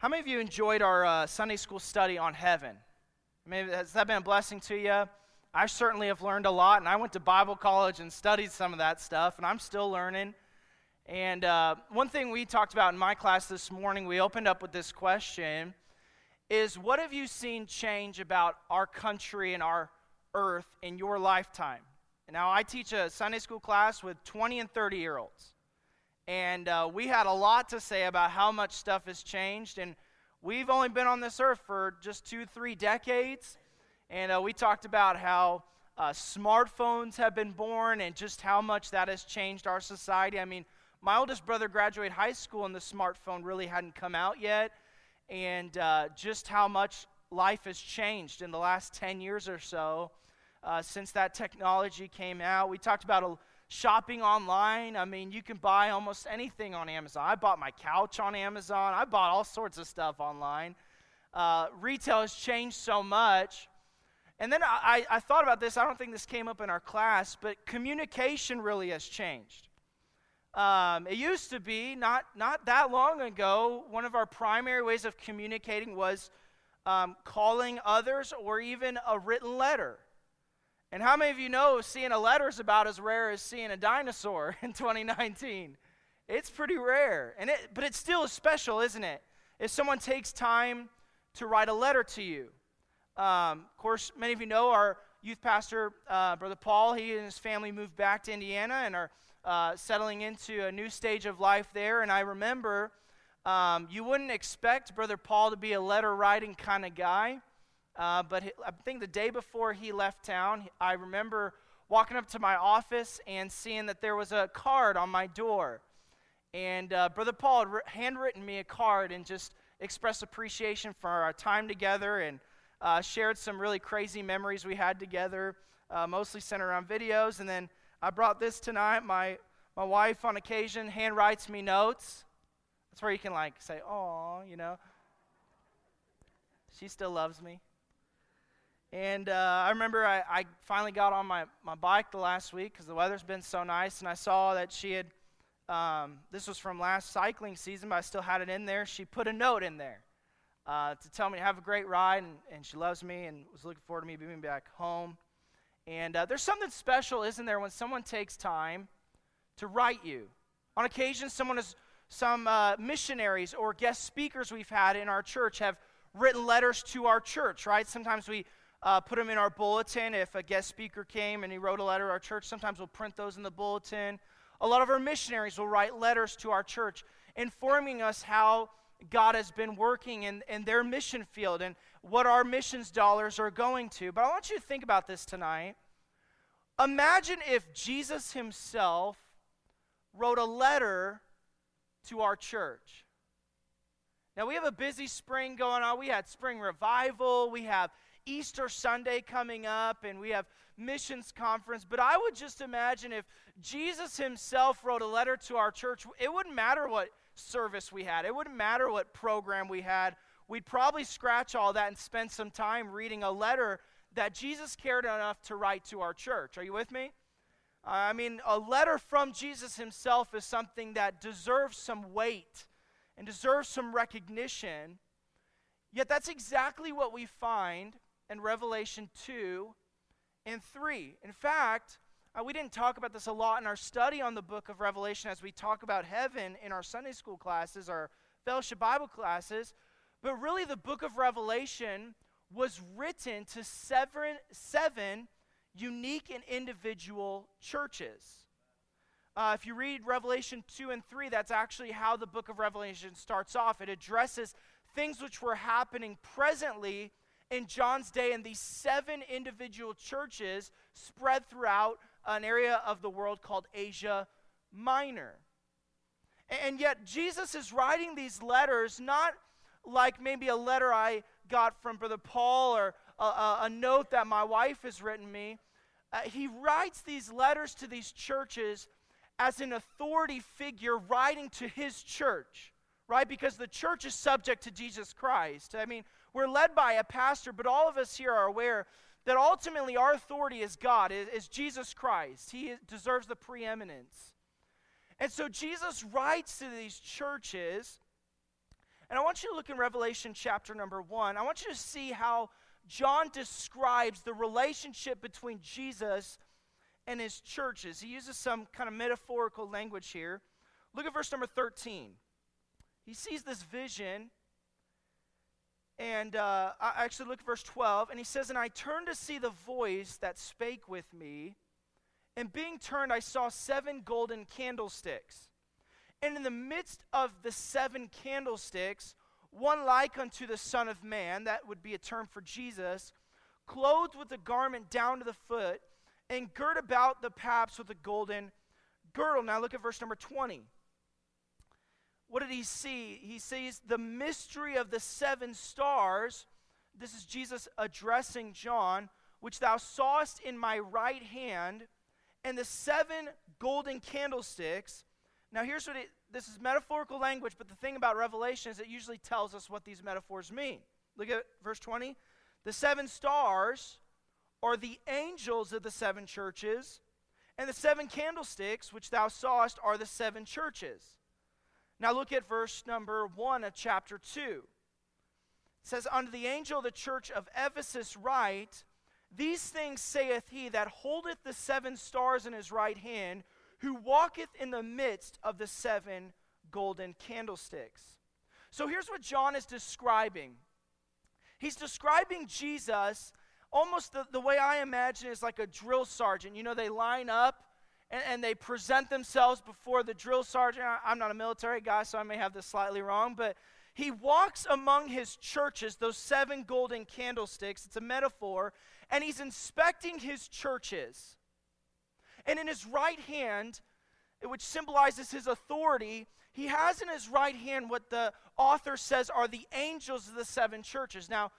How many of you enjoyed our uh, Sunday school study on heaven? Maybe has that been a blessing to you? I certainly have learned a lot, and I went to Bible college and studied some of that stuff, and I'm still learning. And uh, one thing we talked about in my class this morning, we opened up with this question is what have you seen change about our country and our earth in your lifetime? Now, I teach a Sunday school class with 20 and 30 year olds. And uh, we had a lot to say about how much stuff has changed. And we've only been on this earth for just two, three decades. And uh, we talked about how uh, smartphones have been born and just how much that has changed our society. I mean, my oldest brother graduated high school and the smartphone really hadn't come out yet. And uh, just how much life has changed in the last 10 years or so uh, since that technology came out. We talked about a shopping online. I mean, you can buy almost anything on Amazon. I bought my couch on Amazon, I bought all sorts of stuff online. Uh, retail has changed so much. And then I, I thought about this. I don't think this came up in our class, but communication really has changed. Um, it used to be, not, not that long ago, one of our primary ways of communicating was um, calling others or even a written letter. And how many of you know seeing a letter is about as rare as seeing a dinosaur in 2019? It's pretty rare. And it, but it still is special, isn't it? If someone takes time to write a letter to you. Um, of course, many of you know our youth pastor, uh, Brother Paul, he and his family moved back to Indiana and are uh, settling into a new stage of life there. And I remember um, you wouldn't expect Brother Paul to be a letter writing kind of guy. Uh, but I think the day before he left town, I remember walking up to my office and seeing that there was a card on my door. And uh, Brother Paul had handwritten me a card and just expressed appreciation for our time together and uh, shared some really crazy memories we had together, uh, mostly centered around videos. And then I brought this tonight. My, my wife, on occasion, hand writes me notes. That's where you can, like, say, oh, you know. She still loves me. And uh, I remember I, I, finally got on my, my bike the last week because the weather's been so nice, and I saw that she had, um, this was from last cycling season, but I still had it in there. She put a note in there uh, to tell me to have a great ride, and, and she loves me and was looking forward to me being back home. And uh, there's something special, isn't there, when someone takes time to write you? On occasion, someone has, some uh, missionaries or guest speakers we've had in our church have written letters to our church, right? Sometimes we uh, put them in our bulletin. If a guest speaker came and he wrote a letter to our church, sometimes we'll print those in the bulletin. A lot of our missionaries will write letters to our church informing us how God has been working in, in their mission field and what our missions dollars are going to. But I want you to think about this tonight. Imagine if Jesus himself wrote a letter to our church. Now, we have a busy spring going on. We had spring revival, we have Easter Sunday coming up, and we have missions conference. But I would just imagine if Jesus himself wrote a letter to our church, it wouldn't matter what service we had, it wouldn't matter what program we had. We'd probably scratch all that and spend some time reading a letter that Jesus cared enough to write to our church. Are you with me? I mean, a letter from Jesus himself is something that deserves some weight and deserves some recognition. Yet that's exactly what we find and Revelation 2 and 3. In fact, uh, we didn't talk about this a lot in our study on the book of Revelation as we talk about heaven in our Sunday school classes, our fellowship Bible classes. But really, the book of Revelation was written to seven, seven unique and individual churches. Uh, if you read Revelation 2 and 3, that's actually how the book of Revelation starts off. It addresses things which were happening presently in John's day and these seven individual churches spread throughout an area of the world called Asia Minor. And yet, Jesus is writing these letters not like maybe a letter I got from Brother Paul or a, a, note that my wife has written me. Uh, he writes these letters to these churches as an authority figure writing to his church, right? Because the church is subject to Jesus Christ. I mean, we're led by a pastor, but all of us here are aware that ultimately our authority is God, is, is Jesus Christ. He deserves the preeminence. And so Jesus writes to these churches And I want you to look in Revelation chapter number one. I want you to see how John describes the relationship between Jesus and his churches. He uses some kind of metaphorical language here. Look at verse number 13. He sees this vision, and uh, I actually look at verse 12, and he says, And I turned to see the voice that spake with me, and being turned, I saw seven golden candlesticks. And in the midst of the seven candlesticks, one like unto the Son of Man, that would be a term for Jesus, clothed with a garment down to the foot, and girt about the paps with a golden girdle. Now look at verse number 20. What did he see? He sees the mystery of the seven stars. This is Jesus addressing John, which thou sawest in my right hand, and the seven golden candlesticks. Now, here's what it, this is metaphorical language, but the thing about Revelation is it usually tells us what these metaphors mean. Look at verse 20. The seven stars are the angels of the seven churches, and the seven candlesticks which thou sawest are the seven churches. Now look at verse number 1 of chapter 2. It says, Unto the angel of the church of Ephesus write, These things saith he that holdeth the seven stars in his right hand, who walketh in the midst of the seven golden candlesticks. So here's what John is describing. He's describing Jesus almost the, the way I imagine is like a drill sergeant. You know, they line up and, and they present themselves before the drill sergeant. I, I'm not a military guy, so I may have this slightly wrong, but he walks among his churches, those seven golden candlesticks. It's a metaphor, and he's inspecting his churches. And in his right hand, which symbolizes his authority, he has in his right hand what the author says are the angels of the seven churches. Now,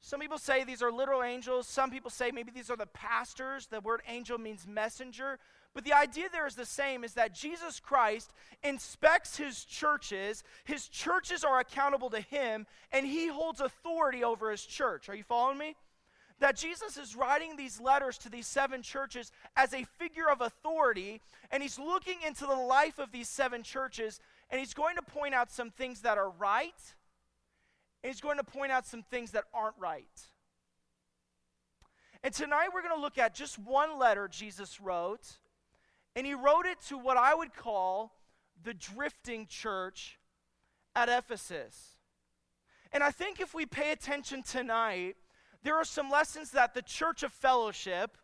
some people say these are literal angels. Some people say maybe these are the pastors. The word angel means messenger. But the idea there is the same is that Jesus Christ inspects his churches. His churches are accountable to him, and he holds authority over his church. Are you following me? that Jesus is writing these letters to these seven churches as a figure of authority, and he's looking into the life of these seven churches, and he's going to point out some things that are right, and he's going to point out some things that aren't right. And tonight we're going to look at just one letter Jesus wrote, and he wrote it to what I would call the drifting church at Ephesus. And I think if we pay attention tonight, there are some lessons that the Church of Fellowship,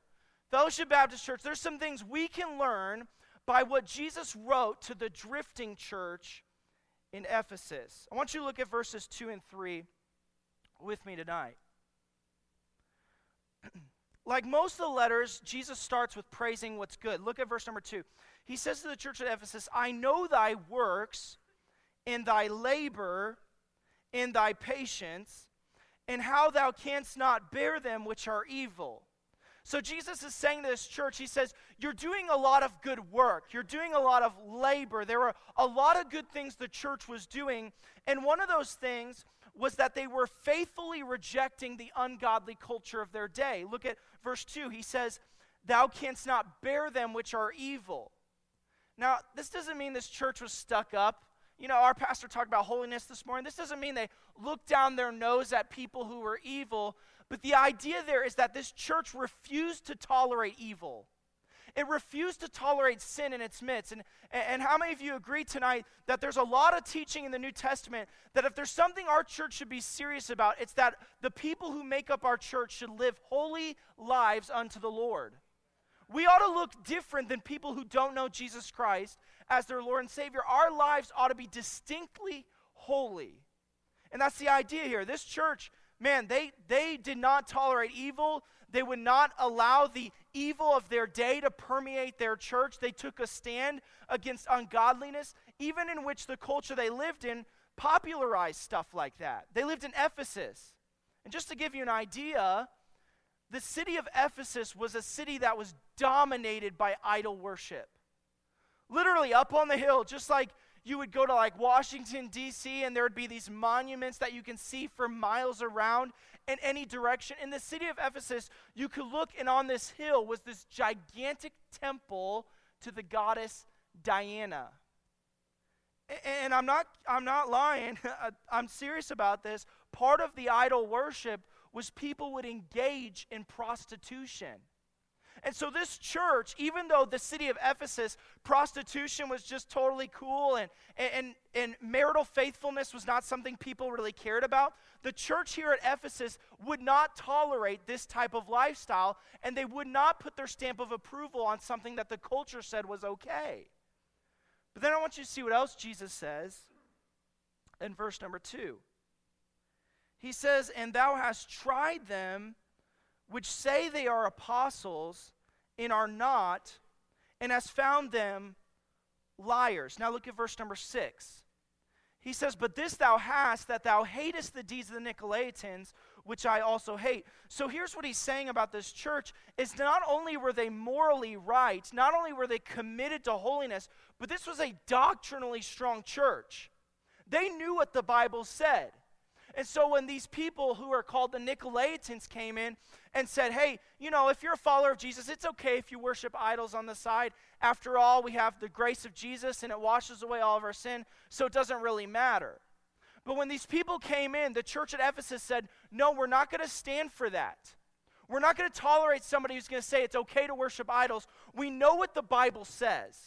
Fellowship Baptist Church, there's some things we can learn by what Jesus wrote to the drifting church in Ephesus. I want you to look at verses 2 and 3 with me tonight. like most of the letters, Jesus starts with praising what's good. Look at verse number 2. He says to the church at Ephesus, I know thy works and thy labor and thy patience and how thou canst not bear them which are evil. So Jesus is saying to this church, he says, You're doing a lot of good work. You're doing a lot of labor. There were a lot of good things the church was doing. And one of those things was that they were faithfully rejecting the ungodly culture of their day. Look at verse 2. He says, Thou canst not bear them which are evil. Now, this doesn't mean this church was stuck up you know, our pastor talked about holiness this morning. This doesn't mean they looked down their nose at people who were evil, but the idea there is that this church refused to tolerate evil. It refused to tolerate sin in its midst. And, and how many of you agree tonight that there's a lot of teaching in the New Testament that if there's something our church should be serious about, it's that the people who make up our church should live holy lives unto the Lord? We ought to look different than people who don't know Jesus Christ as their Lord and Savior. Our lives ought to be distinctly holy. And that's the idea here. This church, man, they, they did not tolerate evil. They would not allow the evil of their day to permeate their church. They took a stand against ungodliness, even in which the culture they lived in popularized stuff like that. They lived in Ephesus. And just to give you an idea, the city of Ephesus was a city that was dominated by idol worship. Literally up on the hill, just like you would go to like Washington, D.C., and there would be these monuments that you can see for miles around in any direction. In the city of Ephesus, you could look, and on this hill was this gigantic temple to the goddess Diana. And I'm not, I'm not lying, I'm serious about this. Part of the idol worship was people would engage in prostitution. And so, this church, even though the city of Ephesus, prostitution was just totally cool and, and, and marital faithfulness was not something people really cared about, the church here at Ephesus would not tolerate this type of lifestyle and they would not put their stamp of approval on something that the culture said was okay. But then I want you to see what else Jesus says in verse number two. He says, And thou hast tried them which say they are apostles and are not, and has found them liars. Now look at verse number six. He says, But this thou hast, that thou hatest the deeds of the Nicolaitans, which I also hate. So here's what he's saying about this church is not only were they morally right, not only were they committed to holiness, but this was a doctrinally strong church. They knew what the Bible said. And so when these people who are called the Nicolaitans came in and said, hey, you know, if you're a follower of Jesus, it's okay if you worship idols on the side. After all, we have the grace of Jesus and it washes away all of our sin, so it doesn't really matter. But when these people came in, the church at Ephesus said, no, we're not going to stand for that. We're not going to tolerate somebody who's going to say it's okay to worship idols. We know what the Bible says.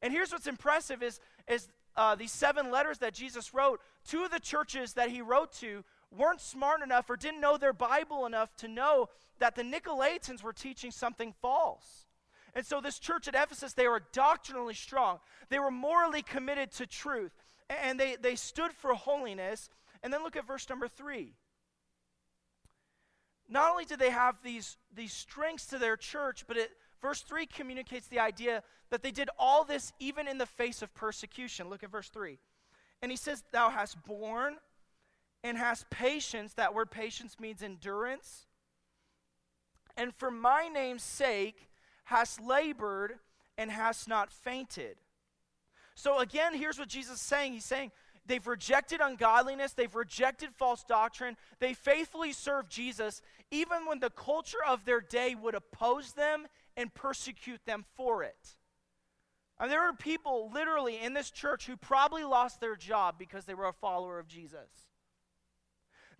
And here's what's impressive is, is uh, these seven letters that Jesus wrote, of the churches that he wrote to weren't smart enough or didn't know their Bible enough to know that the Nicolaitans were teaching something false. And so, this church at Ephesus, they were doctrinally strong. They were morally committed to truth. And they, they stood for holiness. And then look at verse number three. Not only did they have these, these strengths to their church, but it, verse 3 communicates the idea that they did all this even in the face of persecution. Look at verse 3. And he says, Thou hast borne and hast patience. That word patience means endurance. And for my name's sake hast labored and hast not fainted. So again, here's what Jesus is saying. He's saying, They've rejected ungodliness. They've rejected false doctrine. They faithfully serve Jesus, even when the culture of their day would oppose them and persecute them for it. There are people literally in this church who probably lost their job because they were a follower of Jesus.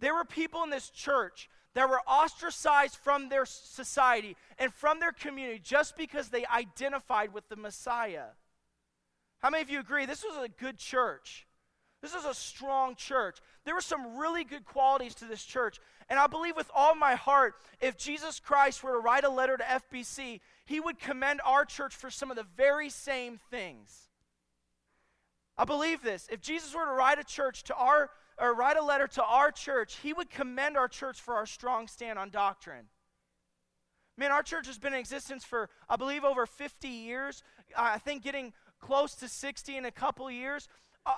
There were people in this church that were ostracized from their society and from their community just because they identified with the Messiah. How many of you agree this was a good church? This is a strong church. There were some really good qualities to this church. And I believe with all my heart, if Jesus Christ were to write a letter to FBC, he would commend our church for some of the very same things. I believe this. If Jesus were to write a church to our or write a letter to our church, he would commend our church for our strong stand on doctrine. Man, our church has been in existence for, I believe, over 50 years. I think getting close to 60 in a couple years.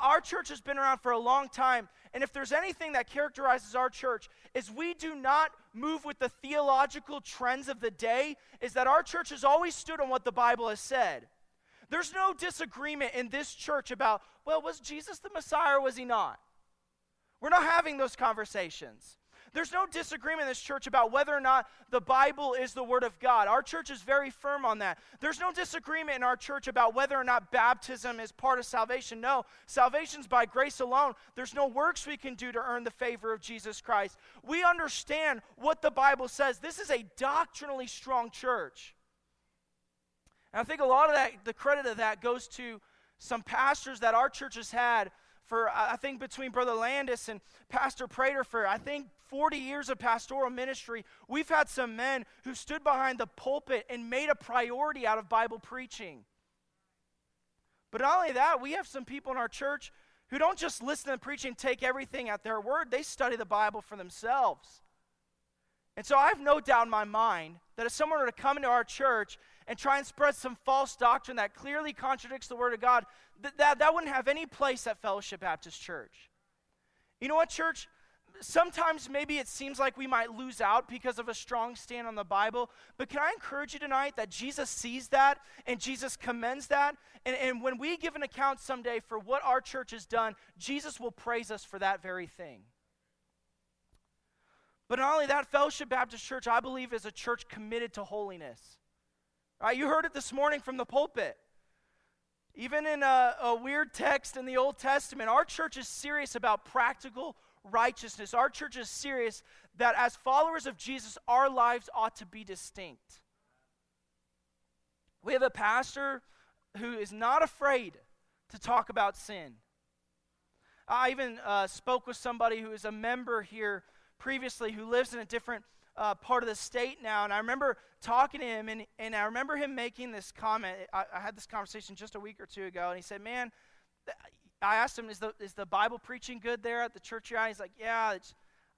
Our church has been around for a long time, and if there's anything that characterizes our church is we do not move with the theological trends of the day, is that our church has always stood on what the Bible has said. There's no disagreement in this church about, well, was Jesus the Messiah or was he not? We're not having those conversations. There's no disagreement in this church about whether or not the Bible is the Word of God. Our church is very firm on that. There's no disagreement in our church about whether or not baptism is part of salvation. No, salvation's by grace alone. There's no works we can do to earn the favor of Jesus Christ. We understand what the Bible says. This is a doctrinally strong church. And I think a lot of that, the credit of that goes to some pastors that our church has had for, I think, between Brother Landis and Pastor Prater for, I think, 40 years of pastoral ministry, we've had some men who stood behind the pulpit and made a priority out of Bible preaching. But not only that, we have some people in our church who don't just listen to preaching and take everything at their word, they study the Bible for themselves. And so I have no doubt in my mind that if someone were to come into our church and try and spread some false doctrine that clearly contradicts the Word of God, th- that, that wouldn't have any place at Fellowship Baptist Church. You know what, church? Sometimes maybe it seems like we might lose out because of a strong stand on the Bible, but can I encourage you tonight that Jesus sees that and Jesus commends that? And, and when we give an account someday for what our church has done, Jesus will praise us for that very thing. But not only that, Fellowship Baptist Church, I believe, is a church committed to holiness. Right, you heard it this morning from the pulpit. Even in a, a, weird text in the Old Testament, our church is serious about practical righteousness. Our church is serious that as followers of Jesus, our lives ought to be distinct. We have a pastor who is not afraid to talk about sin. I even uh, spoke with somebody who is a member here previously who lives in a different uh, part of the state now. And I remember talking to him, and, and I remember him making this comment. I, I had this conversation just a week or two ago, and he said, Man, I asked him, Is the, is the Bible preaching good there at the church you're at? He's like, Yeah,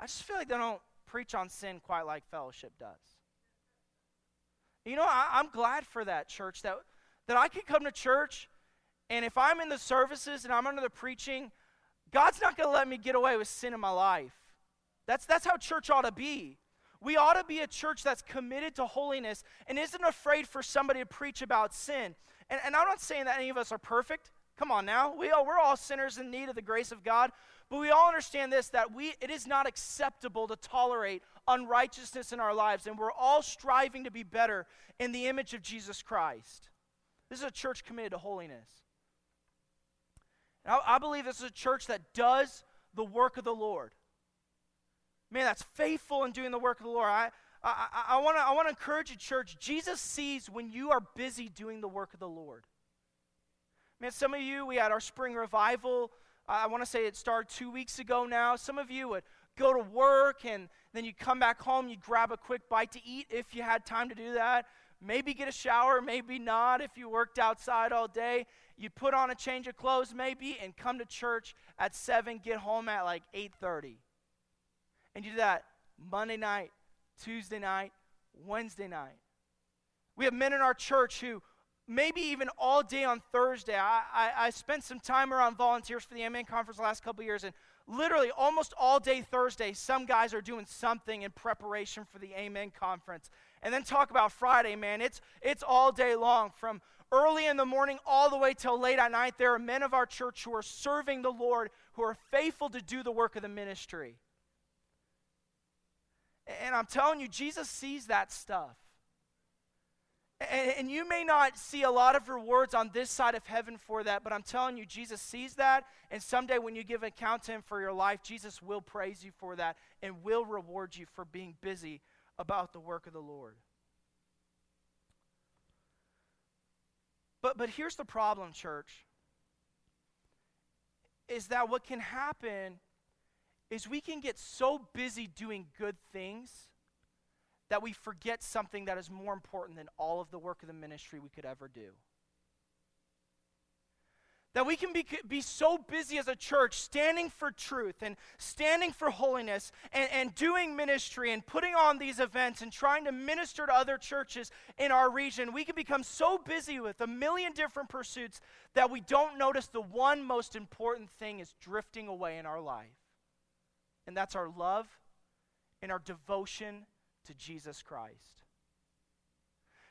I just feel like they don't preach on sin quite like fellowship does. You know, I, I'm glad for that, church, that, that I can come to church, and if I'm in the services and I'm under the preaching, God's not going to let me get away with sin in my life. That's, that's how church ought to be. We ought to be a church that's committed to holiness and isn't afraid for somebody to preach about sin. And, and I'm not saying that any of us are perfect. Come on now. We all, we're all sinners in need of the grace of God. But we all understand this that we, it is not acceptable to tolerate unrighteousness in our lives. And we're all striving to be better in the image of Jesus Christ. This is a church committed to holiness. And I, I believe this is a church that does the work of the Lord man, that's faithful in doing the work of the Lord. I, I, I, want to I encourage you, church. Jesus sees when you are busy doing the work of the Lord. Man, some of you, we had our spring revival. I want to say it started two weeks ago now. Some of you would go to work and then you'd come back home, you'd grab a quick bite to eat if you had time to do that. Maybe get a shower, maybe not if you worked outside all day. You put on a change of clothes maybe and come to church at 7, get home at like 8:30. And you do that Monday night, Tuesday night, Wednesday night. We have men in our church who maybe even all day on Thursday. I, I, I spent some time around volunteers for the Amen conference the last couple years, and literally almost all day Thursday, some guys are doing something in preparation for the Amen conference. And then talk about Friday, man. It's it's all day long from early in the morning all the way till late at night. There are men of our church who are serving the Lord, who are faithful to do the work of the ministry. And I'm telling you, Jesus sees that stuff. And, and, you may not see a lot of rewards on this side of heaven for that, but I'm telling you, Jesus sees that. And someday when you give account to him for your life, Jesus will praise you for that and will reward you for being busy about the work of the Lord. But, but here's the problem, church, is that what can happen is we can get so busy doing good things that we forget something that is more important than all of the work of the ministry we could ever do. That we can be, be so busy as a church standing for truth and standing for holiness and, and doing ministry and putting on these events and trying to minister to other churches in our region. We can become so busy with a million different pursuits that we don't notice the one most important thing is drifting away in our life and that's our love and our devotion to Jesus Christ.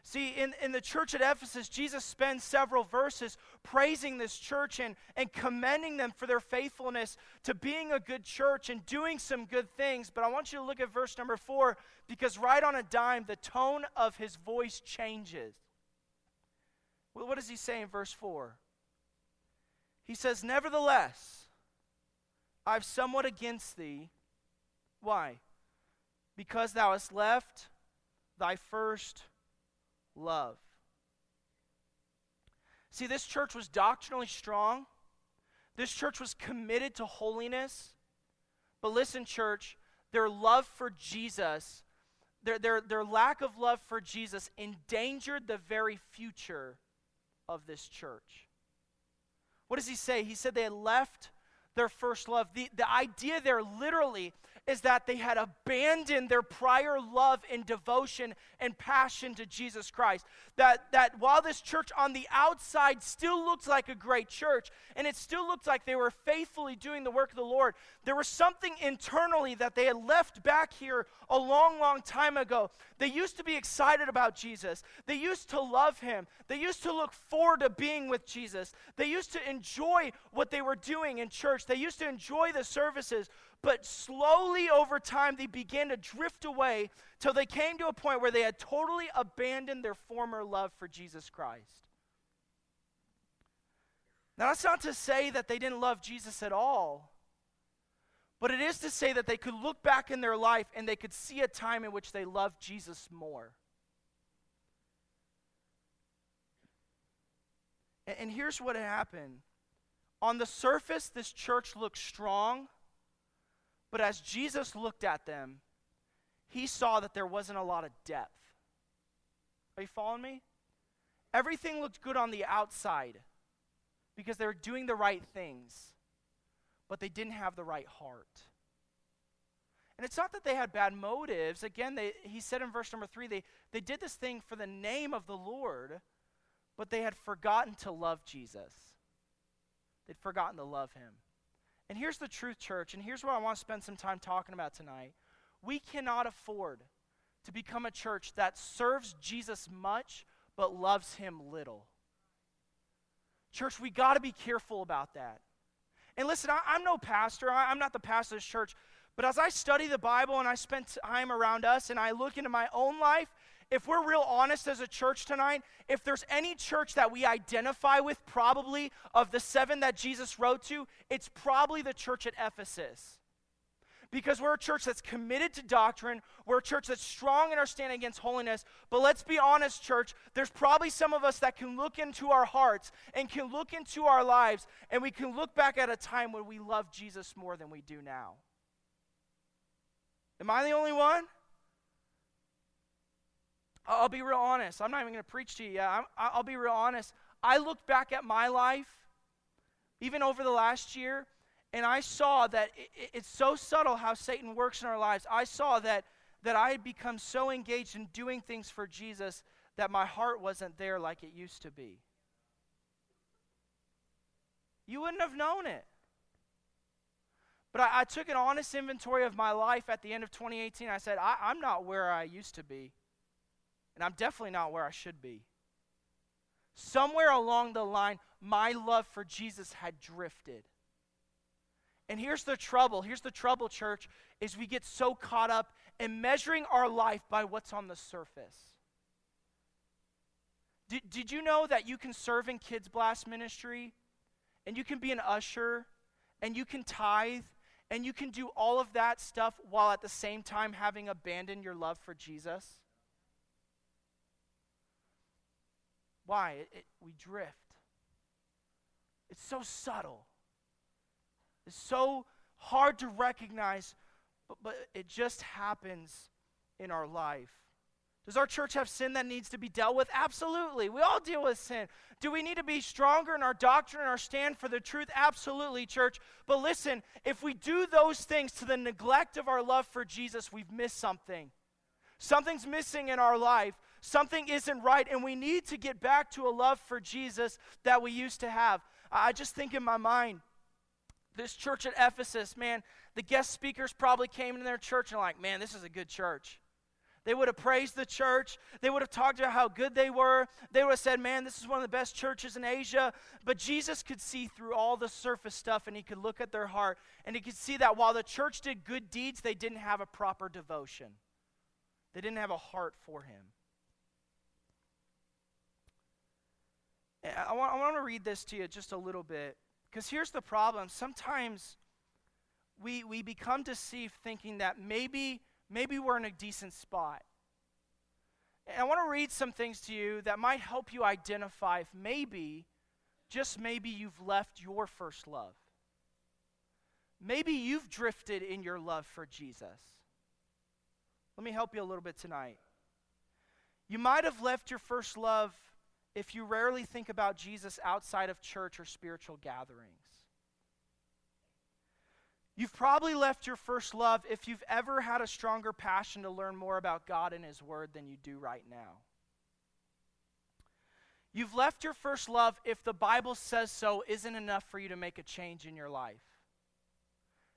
See, in, in the church at Ephesus, Jesus spends several verses praising this church and, and commending them for their faithfulness to being a good church and doing some good things. But I want you to look at verse number four because right on a dime, the tone of his voice changes. Well, what does he say in verse four? He says, Nevertheless, I've somewhat against thee. Why? Because thou hast left thy first love. See, this church was doctrinally strong. This church was committed to holiness. But listen, church, their love for Jesus, their, their, their lack of love for Jesus endangered the very future of this church. What does he say? He said they had left their first love. The, the idea there literally is that they had abandoned their prior love and devotion and passion to Jesus Christ. That, that while this church on the outside still looked like a great church, and it still looked like they were faithfully doing the work of the Lord, there was something internally that they had left back here a long, long time ago. They used to be excited about Jesus, they used to love him, they used to look forward to being with Jesus, they used to enjoy what they were doing in church, they used to enjoy the services. But slowly over time, they began to drift away till they came to a point where they had totally abandoned their former love for Jesus Christ. Now, that's not to say that they didn't love Jesus at all, but it is to say that they could look back in their life and they could see a time in which they loved Jesus more. And, here's what happened on the surface, this church looked strong, but as Jesus looked at them, he saw that there wasn't a lot of depth. Are you following me? Everything looked good on the outside because they were doing the right things, but they didn't have the right heart. And it's not that they had bad motives. Again, they, he said in verse number three, they, they did this thing for the name of the Lord, but they had forgotten to love Jesus. They'd forgotten to love him. And here's the truth, church, and here's what I want to spend some time talking about tonight. We cannot afford to become a church that serves Jesus much but loves him little. Church, we got to be careful about that. And listen, I, am no pastor, I, I'm not the pastor of this church, but as I study the Bible and I spend time around us and I look into my own life, if we're real honest as a church tonight, if there's any church that we identify with, probably of the seven that Jesus wrote to, it's probably the church at Ephesus because we're a church that's committed to doctrine. We're a church that's strong in our stand against holiness. But let's be honest, church, there's probably some of us that can look into our hearts and can look into our lives and we can look back at a time when we loved Jesus more than we do now. Am I the only one? I'll be real honest. I'm not even going to preach to you. i I'll be real honest. I looked back at my life, even over the last year, and I saw that it, it's so subtle how Satan works in our lives. I saw that, that I had become so engaged in doing things for Jesus that my heart wasn't there like it used to be. You wouldn't have known it. But I, I took an honest inventory of my life at the end of 2018. I said, I, I'm not where I used to be, and I'm definitely not where I should be. Somewhere along the line, my love for Jesus had drifted. And here's the trouble. Here's the trouble, church, is we get so caught up in measuring our life by what's on the surface. Did, did you know that you can serve in Kids Blast Ministry and you can be an usher and you can tithe and you can do all of that stuff while at the same time having abandoned your love for Jesus? Why? It, it, we drift. It's so subtle. It's so hard to recognize, but, but it just happens in our life. Does our church have sin that needs to be dealt with? Absolutely. We all deal with sin. Do we need to be stronger in our doctrine and our stand for the truth? Absolutely, church. But listen, if we do those things to the neglect of our love for Jesus, we've missed something. Something's missing in our life. Something isn't right, and we need to get back to a love for Jesus that we used to have. I just think in my mind, this church at Ephesus, man, the guest speakers probably came in their church and like, man, this is a good church. They would have praised the church. They would have talked about how good they were. They would have said, man, this is one of the best churches in Asia. But Jesus could see through all the surface stuff and he could look at their heart and he could see that while the church did good deeds, they didn't have a proper devotion. They didn't have a heart for him. I want, I want to read this to you just a little bit. Because here's the problem sometimes we, we become deceived thinking that maybe, maybe we're in a decent spot. And I want to read some things to you that might help you identify if maybe, just maybe, you've left your first love. Maybe you've drifted in your love for Jesus. Let me help you a little bit tonight. You might have left your first love if you rarely think about Jesus outside of church or spiritual gatherings. You've probably left your first love if you've ever had a stronger passion to learn more about God and His Word than you do right now. You've left your first love if the Bible says so isn't enough for you to make a change in your life.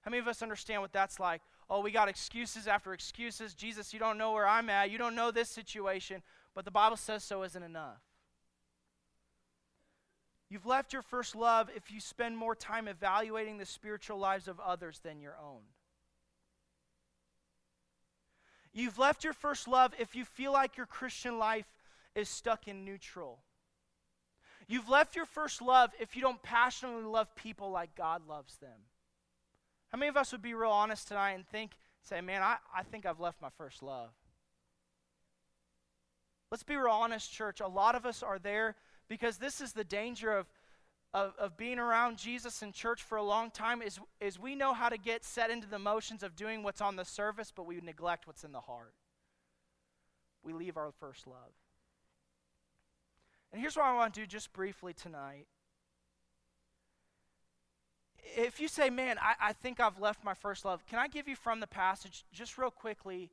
How many of us understand what that's like? Oh, we got excuses after excuses. Jesus, you don't know where I'm at. You don't know this situation. But the Bible says so isn't enough. You've left your first love if you spend more time evaluating the spiritual lives of others than your own. You've left your first love if you feel like your Christian life is stuck in neutral. You've left your first love if you don't passionately love people like God loves them. How many of us would be real honest tonight and think, say, man, I, I think I've left my first love? Let's be real honest, church. A lot of us are there because this is the danger of, of, of being around Jesus in church for a long time is, is we know how to get set into the motions of doing what's on the surface, but we neglect what's in the heart. We leave our first love. And here's what I want to do just briefly tonight. If you say, man, I, I think I've left my first love, can I give you from the passage, just real quickly,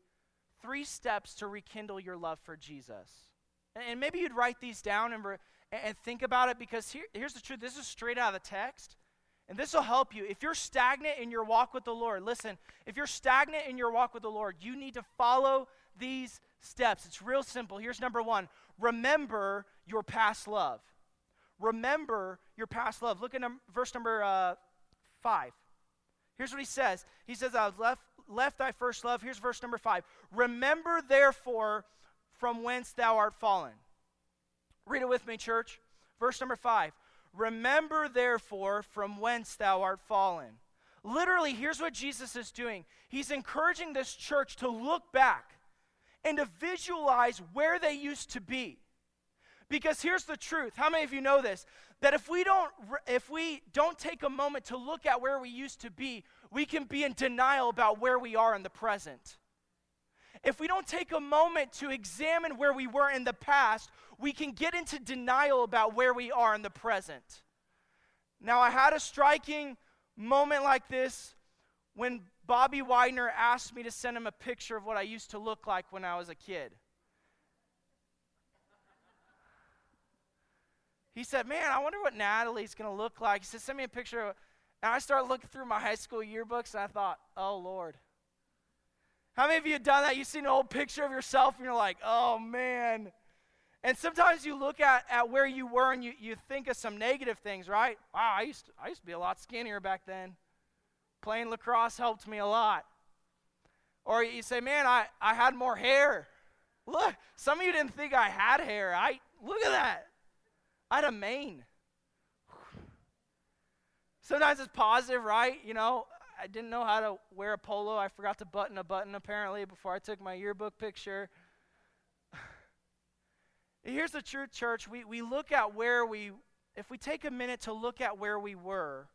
three steps to rekindle your love for Jesus? And, maybe you'd write these down and, re, and think about it because here, here's the truth this is straight out of the text. And this will help you. If you're stagnant in your walk with the Lord, listen, if you're stagnant in your walk with the Lord, you need to follow these steps. It's real simple. Here's number one remember your past love. Remember your past love. Look at num- verse number uh, five. Here's what he says He says, I have left, left thy first love. Here's verse number five. Remember, therefore, from whence thou art fallen. Read it with me, church. Verse number five. Remember, therefore, from whence thou art fallen. Literally, here's what Jesus is doing He's encouraging this church to look back and to visualize where they used to be. Because here's the truth. How many of you know this? That if we don't if we don't take a moment to look at where we used to be, we can be in denial about where we are in the present. If we don't take a moment to examine where we were in the past, we can get into denial about where we are in the present. Now, I had a striking moment like this when Bobby Widener asked me to send him a picture of what I used to look like when I was a kid. He said, Man, I wonder what Natalie's going to look like. He said, Send me a picture. And I started looking through my high school yearbooks, and I thought, Oh, Lord. How many of you have done that? You've seen an old picture of yourself, and you're like, Oh, man. And sometimes you look at, at where you were and you, you think of some negative things, right? Wow, I used, to, I used to be a lot skinnier back then. Playing lacrosse helped me a lot. Or you say, man, I, I had more hair. Look, some of you didn't think I had hair. I look at that. I had a mane. Sometimes it's positive, right? You know, I didn't know how to wear a polo. I forgot to button a button apparently before I took my yearbook picture. Here's the truth, church. We, we look at where we, if we take a minute to look at where we were,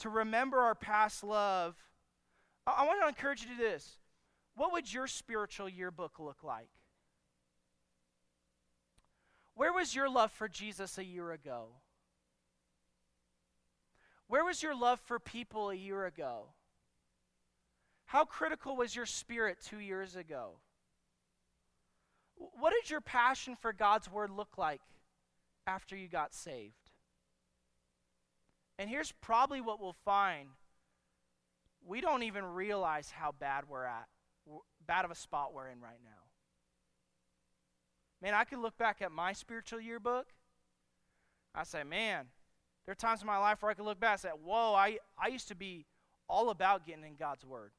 to remember our past love, I, I want to encourage you to do this. What would your spiritual yearbook look like? Where was your love for Jesus a year ago? Where was your love for people a year ago? How critical was your spirit two years ago? What did your passion for God's word look like after you got saved? And here's probably what we'll find we don't even realize how bad we're at, bad of a spot we're in right now. Man, I could look back at my spiritual yearbook. I say, man, there are times in my life where I could look back and say, whoa, I, I used to be all about getting in God's Word.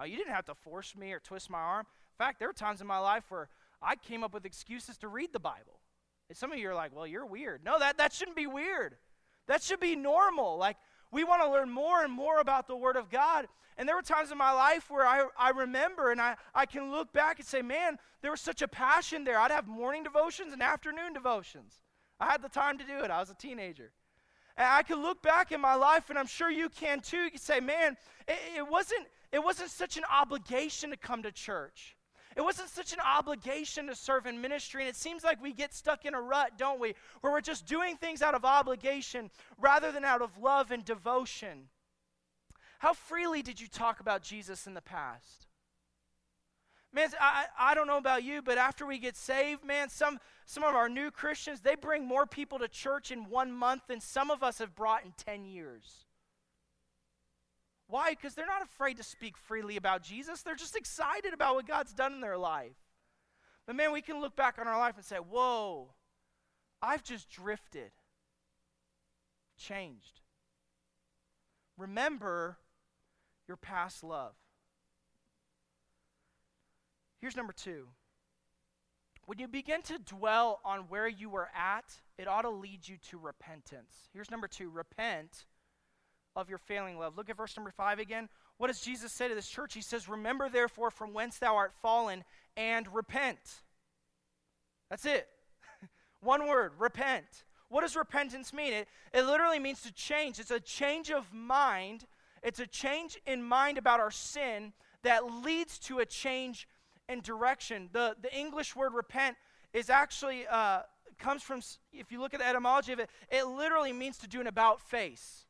Uh, you didn't have to force me or twist my arm. Fact, there were times in my life where I came up with excuses to read the Bible. And some of you are like, well, you're weird. No, that, that shouldn't be weird. That should be normal. Like, we want to learn more and more about the Word of God. And there were times in my life where I, I remember and I, I can look back and say, man, there was such a passion there. I'd have morning devotions and afternoon devotions. I had the time to do it. I was a teenager. And I can look back in my life, and I'm sure you can too. You can say, man, it, it, wasn't, it wasn't such an obligation to come to church. It wasn't such an obligation to serve in ministry. And it seems like we get stuck in a rut, don't we? Where we're just doing things out of obligation rather than out of love and devotion. How freely did you talk about Jesus in the past? Man, I, I don't know about you, but after we get saved, man, some, some of our new Christians, they bring more people to church in one month than some of us have brought in 10 years. Why? Because they're not afraid to speak freely about Jesus. They're just excited about what God's done in their life. But man, we can look back on our life and say, whoa, I've just drifted, changed. Remember your past love. Here's number two when you begin to dwell on where you were at, it ought to lead you to repentance. Here's number two repent of your failing love. Look at verse number five again. What does Jesus say to this church? He says, Remember therefore from whence thou art fallen and repent. That's it. One word, repent. What does repentance mean? It, it literally means to change. It's a change of mind. It's a change in mind about our sin that leads to a change in direction. The, the English word repent is actually, uh, comes from, if you look at the etymology of it, it literally means to do an about face,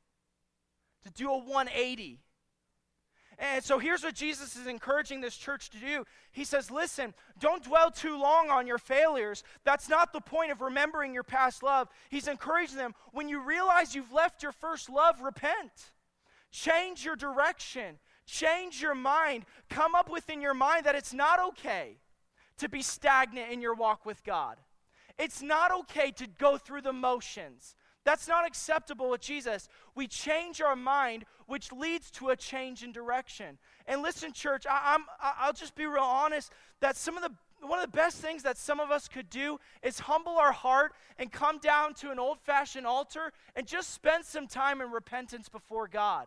to do a 180. And so here's what Jesus is encouraging this church to do. He says, Listen, don't dwell too long on your failures. That's not the point of remembering your past love. He's encouraging them when you realize you've left your first love, repent. Change your direction, change your mind. Come up within your mind that it's not okay to be stagnant in your walk with God. It's not okay to go through the motions. That's not acceptable with Jesus. We change our mind, which leads to a change in direction. And listen, church, I, am I'll just be real honest that some of the one of the best things that some of us could do is humble our heart and come down to an old fashioned altar and just spend some time in repentance before God.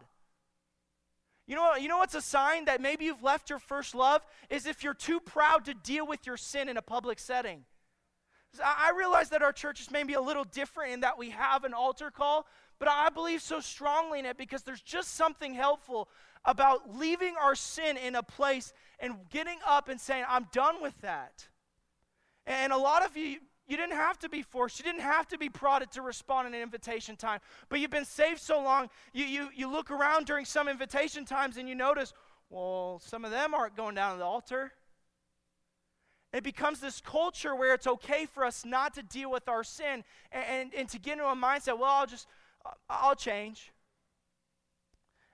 You know, you know what's a sign that maybe you've left your first love? Is if you're too proud to deal with your sin in a public setting. I realize that our church is maybe a little different in that we have an altar call, but I believe so strongly in it because there's just something helpful about leaving our sin in a place and getting up and saying, I'm done with that. And a lot of you, you didn't have to be forced. You didn't have to be prodded to respond in an invitation time. But you've been saved so long, you, you, you look around during some invitation times and you notice, well, some of them aren't going down to the altar. It becomes this culture where it's okay for us not to deal with our sin and, and, and to get into a mindset, well, I'll just, I'll change.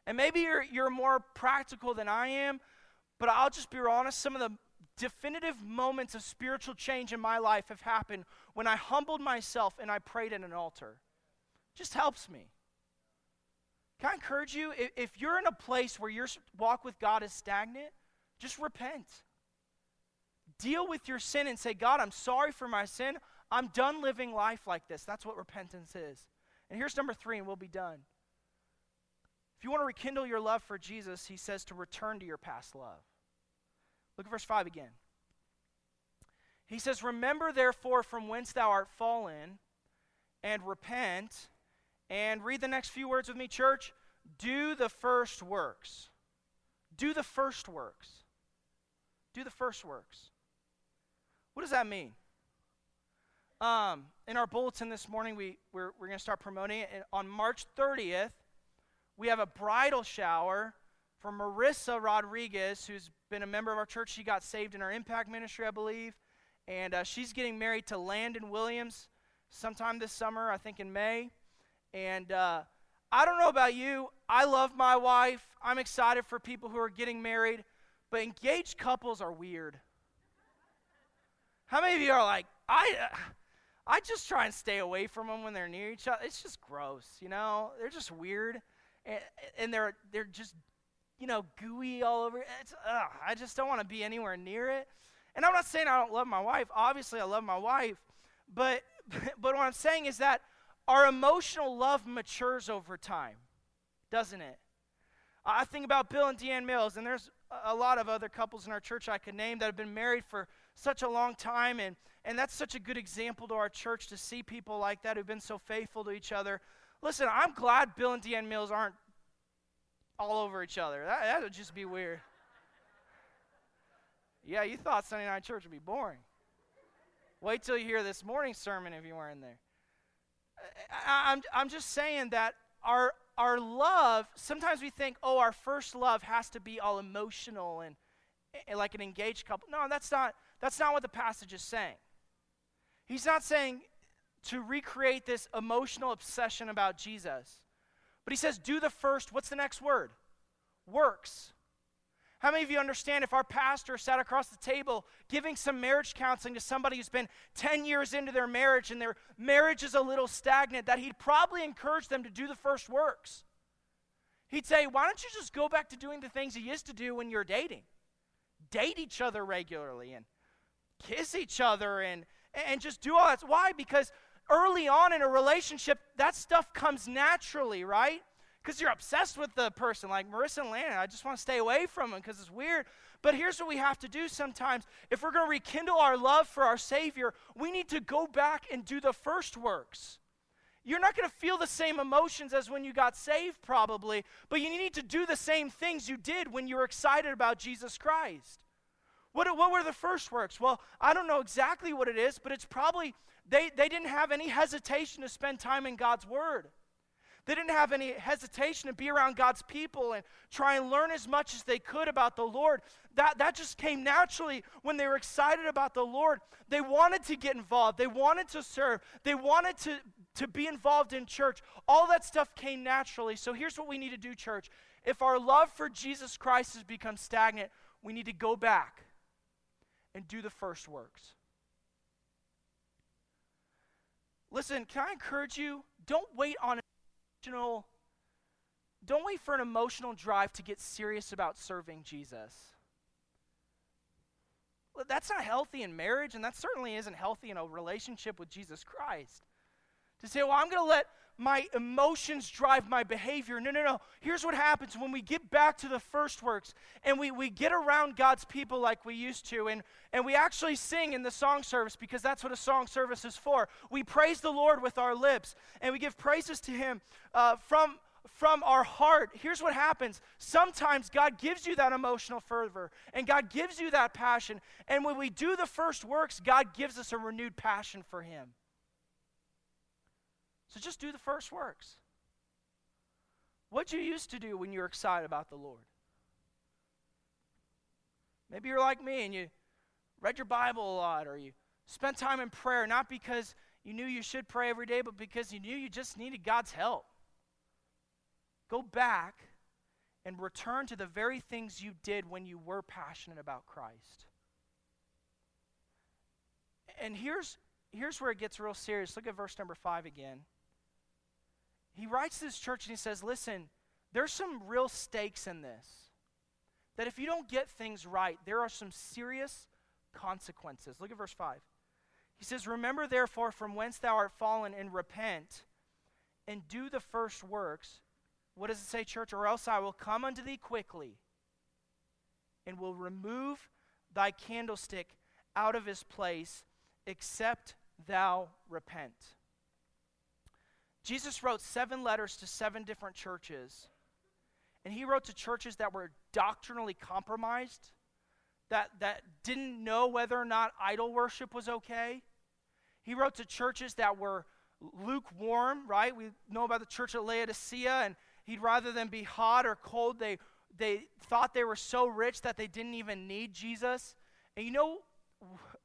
And maybe you're, you're more practical than I am, but I'll just be honest. Some of the definitive moments of spiritual change in my life have happened when I humbled myself and I prayed at an altar. Just helps me. Can I encourage you? If, if you're in a place where your walk with God is stagnant, just repent. Deal with your sin and say, God, I'm sorry for my sin. I'm done living life like this. That's what repentance is. And here's number three, and we'll be done. If you want to rekindle your love for Jesus, he says to return to your past love. Look at verse 5 again. He says, Remember therefore from whence thou art fallen, and repent. And read the next few words with me, church. Do the first works. Do the first works. Do the first works. What does that mean? Um, in our bulletin this morning, we, we're, we're going to start promoting it. And on March 30th, we have a bridal shower for Marissa Rodriguez, who's been a member of our church. She got saved in our impact ministry, I believe. And uh, she's getting married to Landon Williams sometime this summer, I think in May. And uh, I don't know about you. I love my wife. I'm excited for people who are getting married. But engaged couples are weird. How many of you are like, I, uh, I just try and stay away from them when they're near each other. It's just gross, you know. They're just weird, and, and they're they're just, you know, gooey all over. It's, I just don't want to be anywhere near it. And I'm not saying I don't love my wife. Obviously, I love my wife, but but what I'm saying is that our emotional love matures over time, doesn't it? I think about Bill and Deanne Mills, and there's a lot of other couples in our church I could name that have been married for such a long time. And, and that's such a good example to our church to see people like that who've been so faithful to each other. Listen, I'm glad Bill and Deanne Mills aren't all over each other. That, that would just be weird. Yeah, you thought Sunday night church would be boring. Wait till you hear this morning's sermon if you weren't there. I, I'm, I'm just saying that our, our love, sometimes we think, oh, our first love has to be all emotional and, and like an engaged couple. No, that's not, that's not what the passage is saying. He's not saying to recreate this emotional obsession about Jesus. But he says, do the first, what's the next word? Works. How many of you understand if our pastor sat across the table giving some marriage counseling to somebody who's been 10 years into their marriage and their marriage is a little stagnant, that he'd probably encourage them to do the first works? He'd say, Why don't you just go back to doing the things you used to do when you're dating? Date each other regularly and kiss each other and, and just do all that. Why? Because early on in a relationship, that stuff comes naturally, right? Because you're obsessed with the person, like Marissa and Landon. I just want to stay away from them because it's weird. But here's what we have to do sometimes. If we're going to rekindle our love for our Savior, we need to go back and do the first works. You're not going to feel the same emotions as when you got saved, probably, but you need to do the same things you did when you were excited about Jesus Christ. What, what were the first works? Well, I don't know exactly what it is, but it's probably they, they didn't have any hesitation to spend time in God's Word. They didn't have any hesitation to be around God's people and try and learn as much as they could about the Lord. That, that just came naturally when they were excited about the Lord. They wanted to get involved, they wanted to serve, they wanted to, to be involved in church. All that stuff came naturally. So here's what we need to do, church. If our love for Jesus Christ has become stagnant, we need to go back and do the first works. Listen, can I encourage you? Don't wait on an emotional don't wait for an emotional drive to get serious about serving Jesus. That's not healthy in marriage, and that certainly isn't healthy in a relationship with Jesus Christ. To say, well, I'm going to let my emotions drive my behavior. No, no, no. Here's what happens when we get back to the first works and we, we get around God's people like we used to, and, and we actually sing in the song service because that's what a song service is for. We praise the Lord with our lips and we give praises to Him uh, from from our heart, here's what happens. Sometimes God gives you that emotional fervor and God gives you that passion. And when we do the first works, God gives us a renewed passion for Him. So just do the first works. What you used to do when you were excited about the Lord? Maybe you're like me and you read your Bible a lot or you spent time in prayer, not because you knew you should pray every day, but because you knew you just needed God's help. Go back and return to the very things you did when you were passionate about Christ. And here's, here's where it gets real serious. Look at verse number five again he writes to this church and he says, Listen, there's some real stakes in this. That if you don't get things right, there are some serious consequences. Look at verse 5. He says, Remember therefore from whence thou art fallen and repent and do the first works. What does it say, church? Or else I will come unto thee quickly and will remove thy candlestick out of his place, except thou repent. Jesus wrote seven letters to seven different churches. And he wrote to churches that were doctrinally compromised, that, that didn't know whether or not idol worship was okay. He wrote to churches that were lukewarm, right? We know about the church at Laodicea, and he'd rather than be hot or cold, they, they thought they were so rich that they didn't even need Jesus. And you know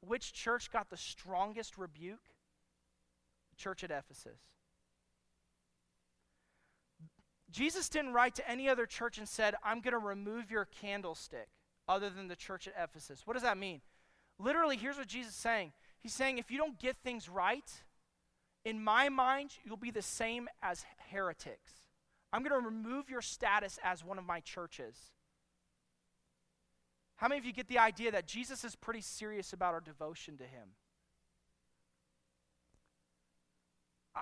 which church got the strongest rebuke? The church at Ephesus. Jesus didn't write to any other church and said, I'm going to remove your candlestick other than the church at Ephesus. What does that mean? Literally, here's what Jesus is saying He's saying, if you don't get things right, in my mind, you'll be the same as heretics. I'm going to remove your status as one of my churches. How many of you get the idea that Jesus is pretty serious about our devotion to Him?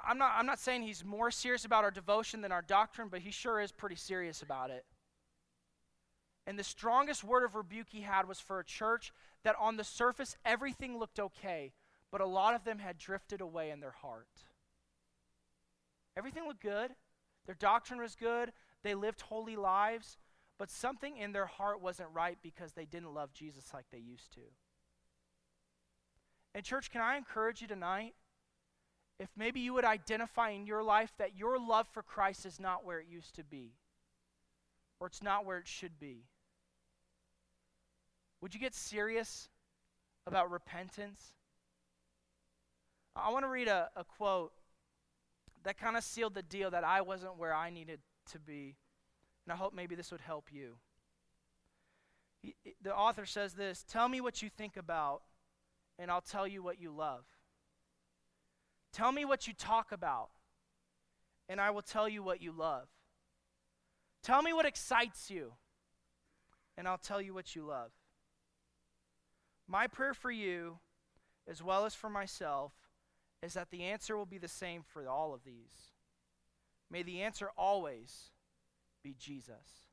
I'm not, I'm not saying he's more serious about our devotion than our doctrine, but he sure is pretty serious about it. And the strongest word of rebuke he had was for a church that on the surface everything looked okay, but a lot of them had drifted away in their heart. Everything looked good, their doctrine was good, they lived holy lives, but something in their heart wasn't right because they didn't love Jesus like they used to. And, church, can I encourage you tonight? If maybe you would identify in your life that your love for Christ is not where it used to be, or it's not where it should be, would you get serious about repentance? I want to read a, a quote that kind of sealed the deal that I wasn't where I needed to be, and I hope maybe this would help you. He, the author says this Tell me what you think about, and I'll tell you what you love. Tell me what you talk about, and I will tell you what you love. Tell me what excites you, and I'll tell you what you love. My prayer for you, as well as for myself, is that the answer will be the same for all of these. May the answer always be Jesus.